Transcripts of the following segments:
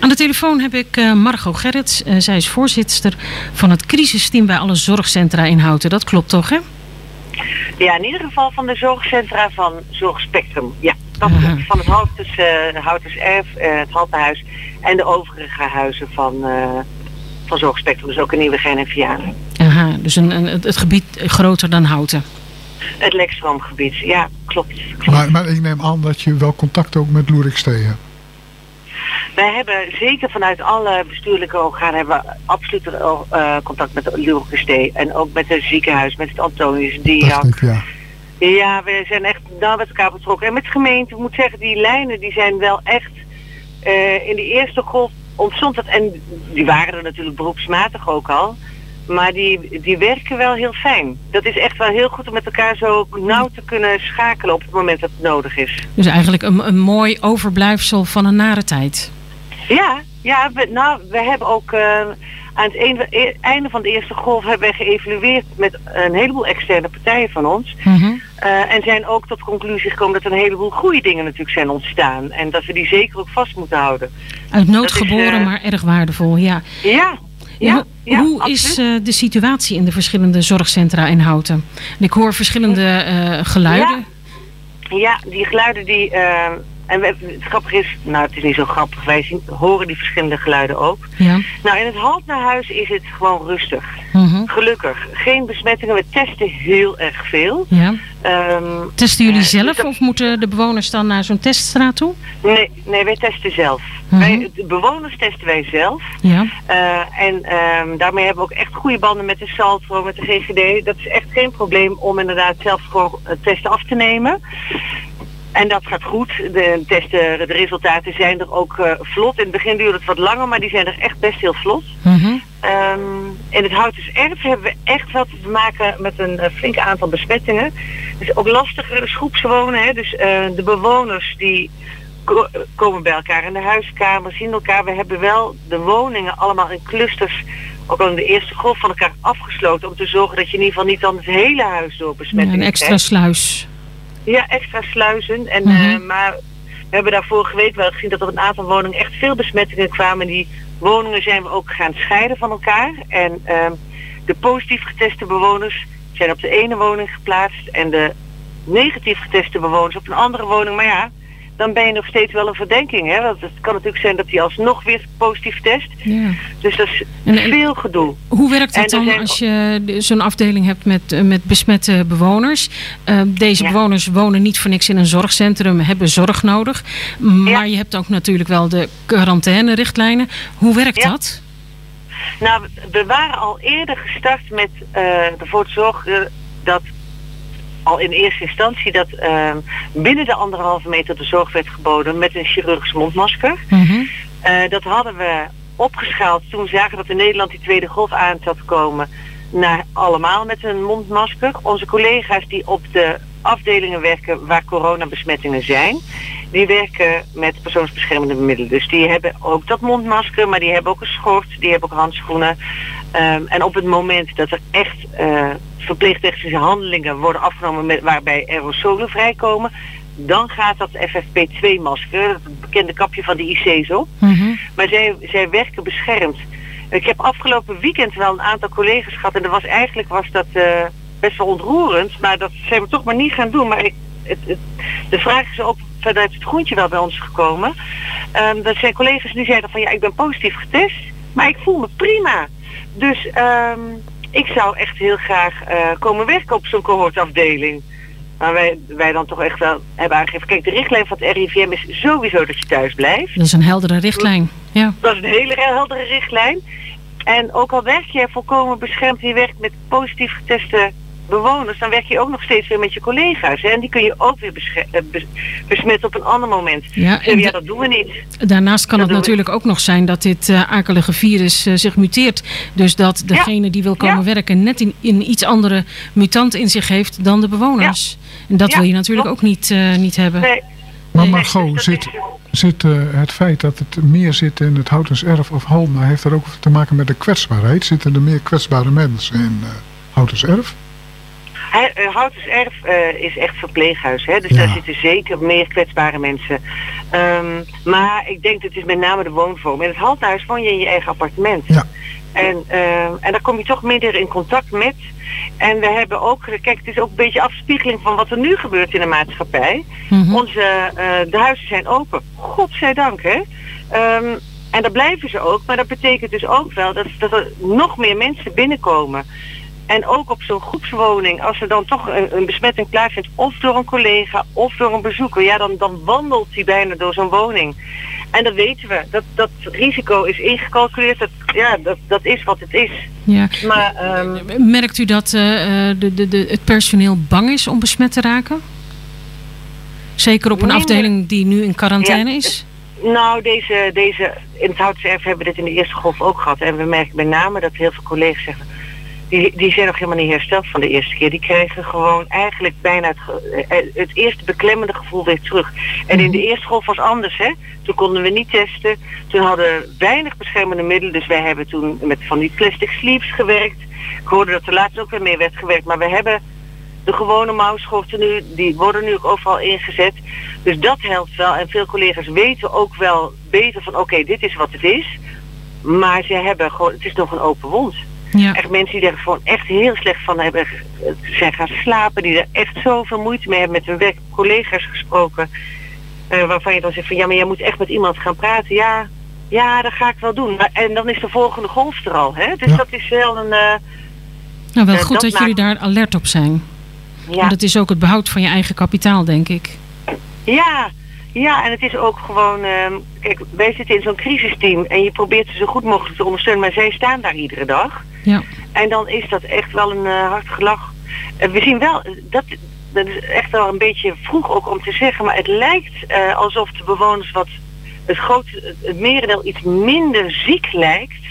Aan de telefoon heb ik uh, Margot Gerrits. Uh, zij is voorzitter van het crisisteam bij alle zorgcentra in Houten. Dat klopt toch, hè? Ja, in ieder geval van de zorgcentra van Zorgspectrum. Ja, dat uh -huh. van het Houters, uh, Houters Erf, het Haltehuis en de overige huizen van, van Zorgspectrum. Dus ook in Nieuwegein en Vianen. Aha, dus een, een, het gebied groter dan Houten. Het Lekstroomgebied, ja, klopt. klopt. Maar, maar, ik neem aan dat je wel contact ook met Loerikstee hebt. Wij hebben zeker vanuit alle bestuurlijke organen hebben we absoluut uh, contact met Loerikstee. En ook met het ziekenhuis, met het Antonius Diak. Ja. ja, we zijn echt nou met elkaar betrokken. En met de gemeente, ik moet zeggen, die lijnen die zijn wel echt uh, in de eerste golf ontstond dat. En die waren er natuurlijk beroepsmatig ook al. Maar die, die werken wel heel fijn. Dat is echt wel heel goed om met elkaar zo nauw te kunnen schakelen op het moment dat het nodig is. Dus eigenlijk een, een mooi overblijfsel van een nare tijd. Ja, ja we, nou, we hebben ook uh, aan het einde, einde van de eerste golf hebben we geëvalueerd met een heleboel externe partijen van ons. Mm -hmm. uh, en zijn ook tot conclusie gekomen dat er een heleboel goede dingen natuurlijk zijn ontstaan. En dat we die zeker ook vast moeten houden. Uit nood geboren, uh, maar erg waardevol, ja. Ja, ja, ja, hoe absoluut. is uh, de situatie in de verschillende zorgcentra in Houten? En ik hoor verschillende uh, geluiden. Ja. ja, die geluiden die... Uh, en we, het grappige is, nou het is niet zo grappig, wij zien, horen die verschillende geluiden ook. Ja. Nou in het Haltnerhuis is het gewoon rustig. Mm -hmm. Gelukkig. Geen besmettingen, we testen heel erg veel. Ja. Um, Testen jullie zelf of moeten de bewoners dan naar zo'n teststraat toe? Nee, nee, wij testen zelf. Mhm. Wij, de bewoners testen wij zelf. Ja. Uh, en um, daarmee hebben we ook echt goede banden met de Saltro, met de GGD. Dat is echt geen probleem om inderdaad zelf gewoon testen af te nemen. En dat gaat goed. De testen, de resultaten zijn er ook uh, vlot. In het begin duurde het wat langer, maar die zijn er echt best heel vlot. Mm -hmm. um, in het Houters Erf hebben we echt wat te maken met een uh, flink aantal besmettingen. Het is ook lastiger, dus groepswonen. Hè? Dus uh, de bewoners die ko komen bij elkaar in de huiskamer, zien elkaar. We hebben wel de woningen allemaal in clusters ook al in de eerste golf van elkaar afgesloten om te zorgen dat je in ieder geval niet dan het hele huis door besmettingen ja, Een extra krijgt. sluis. Ja, extra sluizen. En, Mhm. mm -hmm. uh, maar we hebben daar vorige week wel gezien dat er op een aantal woningen echt veel besmettingen kwamen. Die woningen zijn we ook gaan scheiden van elkaar. En uh, de positief geteste bewoners zijn op de ene woning geplaatst en de negatief geteste bewoners op een andere woning. Maar ja, dan ben je nog steeds wel een verdenking. Hè? Want het kan natuurlijk zijn dat hij alsnog weer positief test. Ja. Dus dat is En- en- veel gedoe. Hoe werkt het dan zijn- als je de- zo'n afdeling hebt met, eh, met besmette bewoners? Eh, deze Ja. bewoners wonen niet voor niks in een zorgcentrum, hebben zorg nodig. Maar Ja. je hebt ook natuurlijk wel de quarantaine-richtlijnen. Hoe werkt Ja. dat? Nou, we waren al eerder gestart met uh, ervoor te zorgen dat al in eerste instantie dat uh, binnen de anderhalve meter de zorg werd geboden met een chirurgisch mondmasker. Mhm. Uh, dat hadden we opgeschaald toen we zagen dat in Nederland die tweede golf aan zat komen naar allemaal met een mondmasker. Onze collega's die op de afdelingen werken waar coronabesmettingen zijn, die werken met persoonsbeschermende middelen. Dus die hebben ook dat mondmasker, maar die hebben ook een schort, die hebben ook handschoenen. Um, en op het moment dat er echt uh, verpleegtechnische handelingen worden afgenomen met, waarbij aerosolen vrijkomen, dan gaat dat FFP2-masker, het bekende kapje van de IC's op. Mhm. Maar zij, zij werken beschermd. Ik heb afgelopen weekend wel een aantal collega's gehad en dat was eigenlijk was dat uh, best wel ontroerend, maar dat zijn we toch maar niet gaan doen. Maar ik, het, het, de vraag is ook vanuit het groentje wel bij ons gekomen. Um, dat zijn collega's die zeiden van ja, ik ben positief getest, maar ik voel me prima. Dus um, ik zou echt heel graag uh, komen werken op zo'n cohortafdeling. Maar wij, wij dan toch echt wel hebben aangegeven. Kijk, de richtlijn van het RIVM is sowieso dat je thuis blijft. Dat is een heldere richtlijn. Ja. Dat is een hele heldere richtlijn. En ook al werk je volkomen beschermd, je werkt met positief geteste bewoners, dan werk je ook nog steeds weer met je collega's. Hè? En die kun je ook weer besmetten op een ander moment. Ja, en ja, dat doen we niet. Daarnaast kan dat het natuurlijk we. ook nog zijn dat dit uh, akelige virus uh, zich muteert. Dus dat degene ja. die wil komen ja. werken net in, in iets andere mutant in zich heeft dan de bewoners. En dat wil je natuurlijk ook niet, uh, niet hebben. Nee. Maar Margot, zit, zit uh, het feit dat het meer zit in het Houtens Erf of Halma, heeft dat ook te maken met de kwetsbaarheid? Zitten er meer kwetsbare mensen in uh, Houtens Erf? Uh, Houtens Erf uh, is echt verpleeghuis, hè? dus daar zitten zeker meer kwetsbare mensen. Um, maar ik denk dat het is met name de woonvorm. In het halthuis woon je in je eigen appartement. Ja. En, uh, en daar kom je toch minder in contact met. En we hebben ook, kijk, het is ook een beetje afspiegeling van wat er nu gebeurt in de maatschappij. Mm -hmm. Onze, de huizen zijn open. Godzijdank, hè. Um, en daar blijven ze ook, maar dat betekent dus ook wel dat, dat er nog meer mensen binnenkomen. En ook op zo'n groepswoning, als er dan toch een, een, besmetting plaatsvindt, of door een collega of door een bezoeker, ja, dan, dan wandelt hij bijna door zo'n woning. En dat weten we. Dat, dat risico is ingecalculeerd. Dat, ja, dat, dat is wat het is. Ja. Maar, um, Merkt u dat uh, de, de, de, het personeel bang is om besmet te raken? Zeker op een minder, afdeling die nu in quarantaine ja, is? Nou, deze, deze, in het Houtse Erf hebben we dit in de eerste golf ook gehad. En we merken met name dat heel veel collega's zeggen... Die, die zijn nog helemaal niet hersteld van de eerste keer. Die krijgen gewoon eigenlijk bijna het, het eerste beklemmende gevoel weer terug. En in de eerste golf was anders, hè. Toen konden we niet testen. Toen hadden we weinig beschermende middelen. Dus wij hebben toen met van die plastic sleeves gewerkt. Ik hoorde dat er laatst ook weer mee werd gewerkt. Maar we hebben de gewone mouwschorten nu, die worden nu ook overal ingezet. Dus dat helpt wel. En veel collega's weten ook wel beter van oké, dit is wat het is. Maar ze hebben gewoon, het is nog een open wond. Ja. Echt mensen die er gewoon echt heel slecht van hebben, zijn gaan slapen, die er echt zoveel moeite mee hebben met hun werk. Collega's gesproken, uh, waarvan je dan zegt van ja, maar jij moet echt met iemand gaan praten. Ja, ja, dat ga ik wel doen. Maar, en dan is de volgende golf er al. Hè? Dus ja. dat is wel een... Uh, nou, wel uh, goed dat, dat jullie daar alert op zijn. Ja. Maar dat is ook het behoud van je eigen kapitaal, denk ik. Ja, ja, en het is ook gewoon... Uh, kijk, wij zitten in zo'n crisisteam en je probeert ze zo goed mogelijk te ondersteunen, maar zij staan daar iedere dag. Ja. En dan is dat echt wel een uh, hard gelach. Uh, we zien wel, dat, dat is echt wel een beetje vroeg ook om te zeggen, maar het lijkt uh, alsof de bewoners wat het, grote, het merendeel iets minder ziek lijkt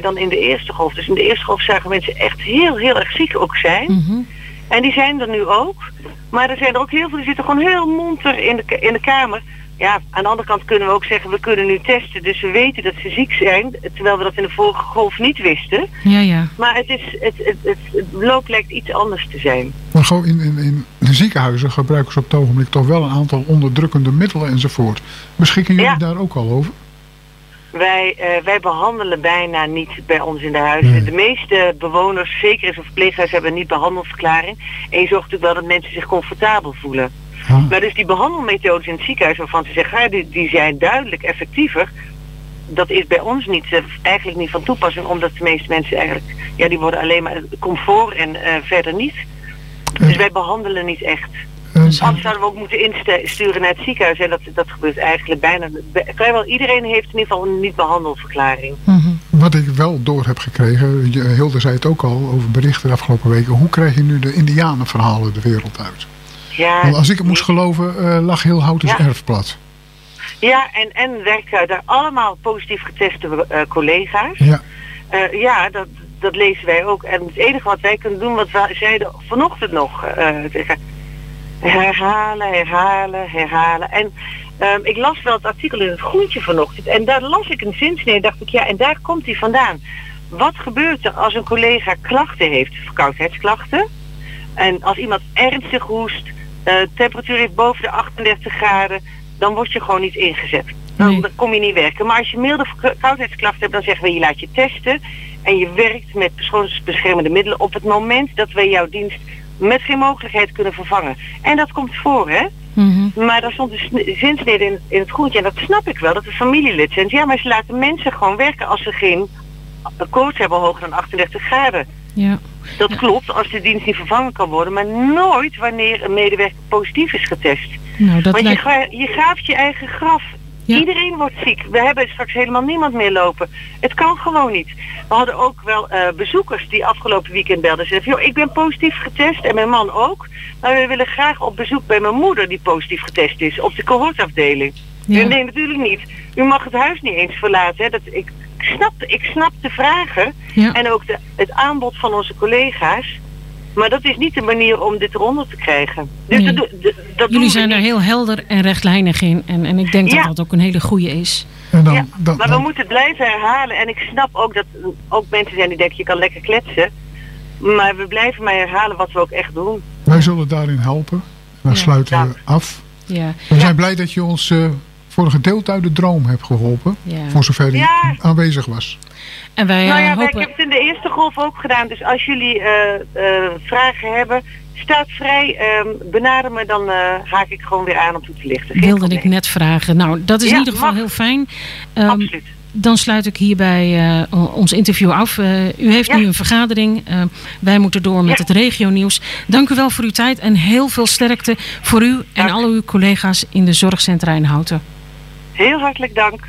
dan in de eerste golf. Dus in de eerste golf zagen mensen echt heel, heel erg ziek ook zijn. Mm -hmm. En die zijn er nu ook. Maar er zijn er ook heel veel die zitten gewoon heel monter in de, in de kamer. Ja, aan de andere kant kunnen we ook zeggen, we kunnen nu testen. Dus we weten dat ze ziek zijn. Terwijl we dat in de vorige golf niet wisten. Ja, ja. Maar het, is, het, het, het, het loop lijkt iets anders te zijn. Maar gewoon in, in, in de ziekenhuizen gebruiken ze op het ogenblik toch wel een aantal onderdrukkende middelen enzovoort. Beschikken jullie ja. daar ook al over? Wij, uh, wij behandelen bijna niet bij ons in de huizen. Nee. De meeste bewoners, zeker in zo'n verpleeghuis, hebben een niet-behandelverklaring. En je zorgt natuurlijk wel dat mensen zich comfortabel voelen. Ah. Maar dus die behandelmethodes in het ziekenhuis waarvan ze zeggen, ja, die, die zijn duidelijk effectiever. Dat is bij ons niet, uh, eigenlijk niet van toepassing, omdat de meeste mensen eigenlijk, ja, die worden alleen maar comfort en uh, verder niet. Dus wij behandelen niet echt. Anders zouden we ook moeten insturen naar het ziekenhuis. En dat, dat gebeurt eigenlijk bijna... Vrijwel iedereen heeft in ieder geval een niet-behandelverklaring. Mm -hmm. Wat ik wel door heb gekregen, Hilde zei het ook al over berichten de afgelopen weken. Hoe krijg je nu de indianenverhalen de wereld uit? Ja, Want als ik het moest geloven, uh, lag heel Houtens ja. erf plat. Ja, en, en werken daar allemaal positief geteste uh, collega's. Ja, uh, ja dat, dat lezen wij ook. En het enige wat wij kunnen doen, wat we zeiden vanochtend nog tegen herhalen, herhalen, herhalen. En um, ik las wel het artikel in het Groentje vanochtend. En daar las ik een zinsnede en dacht ik, ja, en daar komt hij vandaan. Wat gebeurt er als een collega klachten heeft, verkoudheidsklachten? En als iemand ernstig hoest, uh, temperatuur heeft boven de 38 graden, dan word je gewoon niet ingezet. Nee. dan kom je niet werken. Maar als je milde verkoudheidsklachten hebt, dan zeggen we je laat je testen. En je werkt met persoonsbeschermende middelen op het moment dat wij jouw dienst met geen mogelijkheid kunnen vervangen. En dat komt voor, hè? Mm -hmm. Maar daar stond dus zinsnede in, in het groentje. En dat snap ik wel, dat de familielid zijn. Ja, maar ze laten mensen gewoon werken als ze geen koorts hebben hoger dan 38 graden. Ja. Dat ja. klopt als de dienst niet vervangen kan worden, maar nooit wanneer een medewerker positief is getest. Nou, dat Want lijkt... je, ga, je graaft je eigen graf. Ja. Iedereen wordt ziek. We hebben straks helemaal niemand meer lopen. Het kan gewoon niet. We hadden ook wel uh, bezoekers die afgelopen weekend belden. Ze zeiden, joh, ik ben positief getest en mijn man ook. Maar we willen graag op bezoek bij mijn moeder die positief getest is. Op de cohortafdeling. Ja. Nee, natuurlijk niet. U mag het huis niet eens verlaten. Hè. Dat, ik, snap, ik snap de vragen ja. en ook de, het aanbod van onze collega's. Maar dat is niet de manier om dit eronder te krijgen. Dus Nee. dat, dat, dat Jullie zijn er heel helder en rechtlijnig in. En, en ik denk Ja. dat dat ook een hele goede is. En dan, ja, dan, maar we dan- moeten het blijven herhalen. En ik snap ook dat er ook mensen zijn die denken, je kan lekker kletsen. Maar we blijven maar herhalen wat we ook echt doen. Wij zullen daarin helpen. Dan Ja. sluiten we af. Ja, We zijn blij dat je ons eh, voor een gedeelte uit de droom hebt geholpen. ja. Voor zover die Ja. aanwezig was. En wij nou eh, ja, ik hopen... heb het in de eerste golf ook gedaan. Dus als jullie eh, eh, vragen hebben, staat vrij. ehm, benader me, dan eh, haak ik gewoon weer aan om toe te lichten. Geen wilde ik net vragen. Nou, dat is in ieder geval mag. heel fijn. Ehm, Absoluut. dan sluit ik hierbij eh, ons interview af. Eh, u heeft Ja. nu een vergadering. Eh, wij moeten door met Ja. het regionieuws. Dank u wel voor uw tijd en heel veel sterkte voor u en Dank. alle uw collega's in de zorgcentra in Houten. Heel hartelijk dank.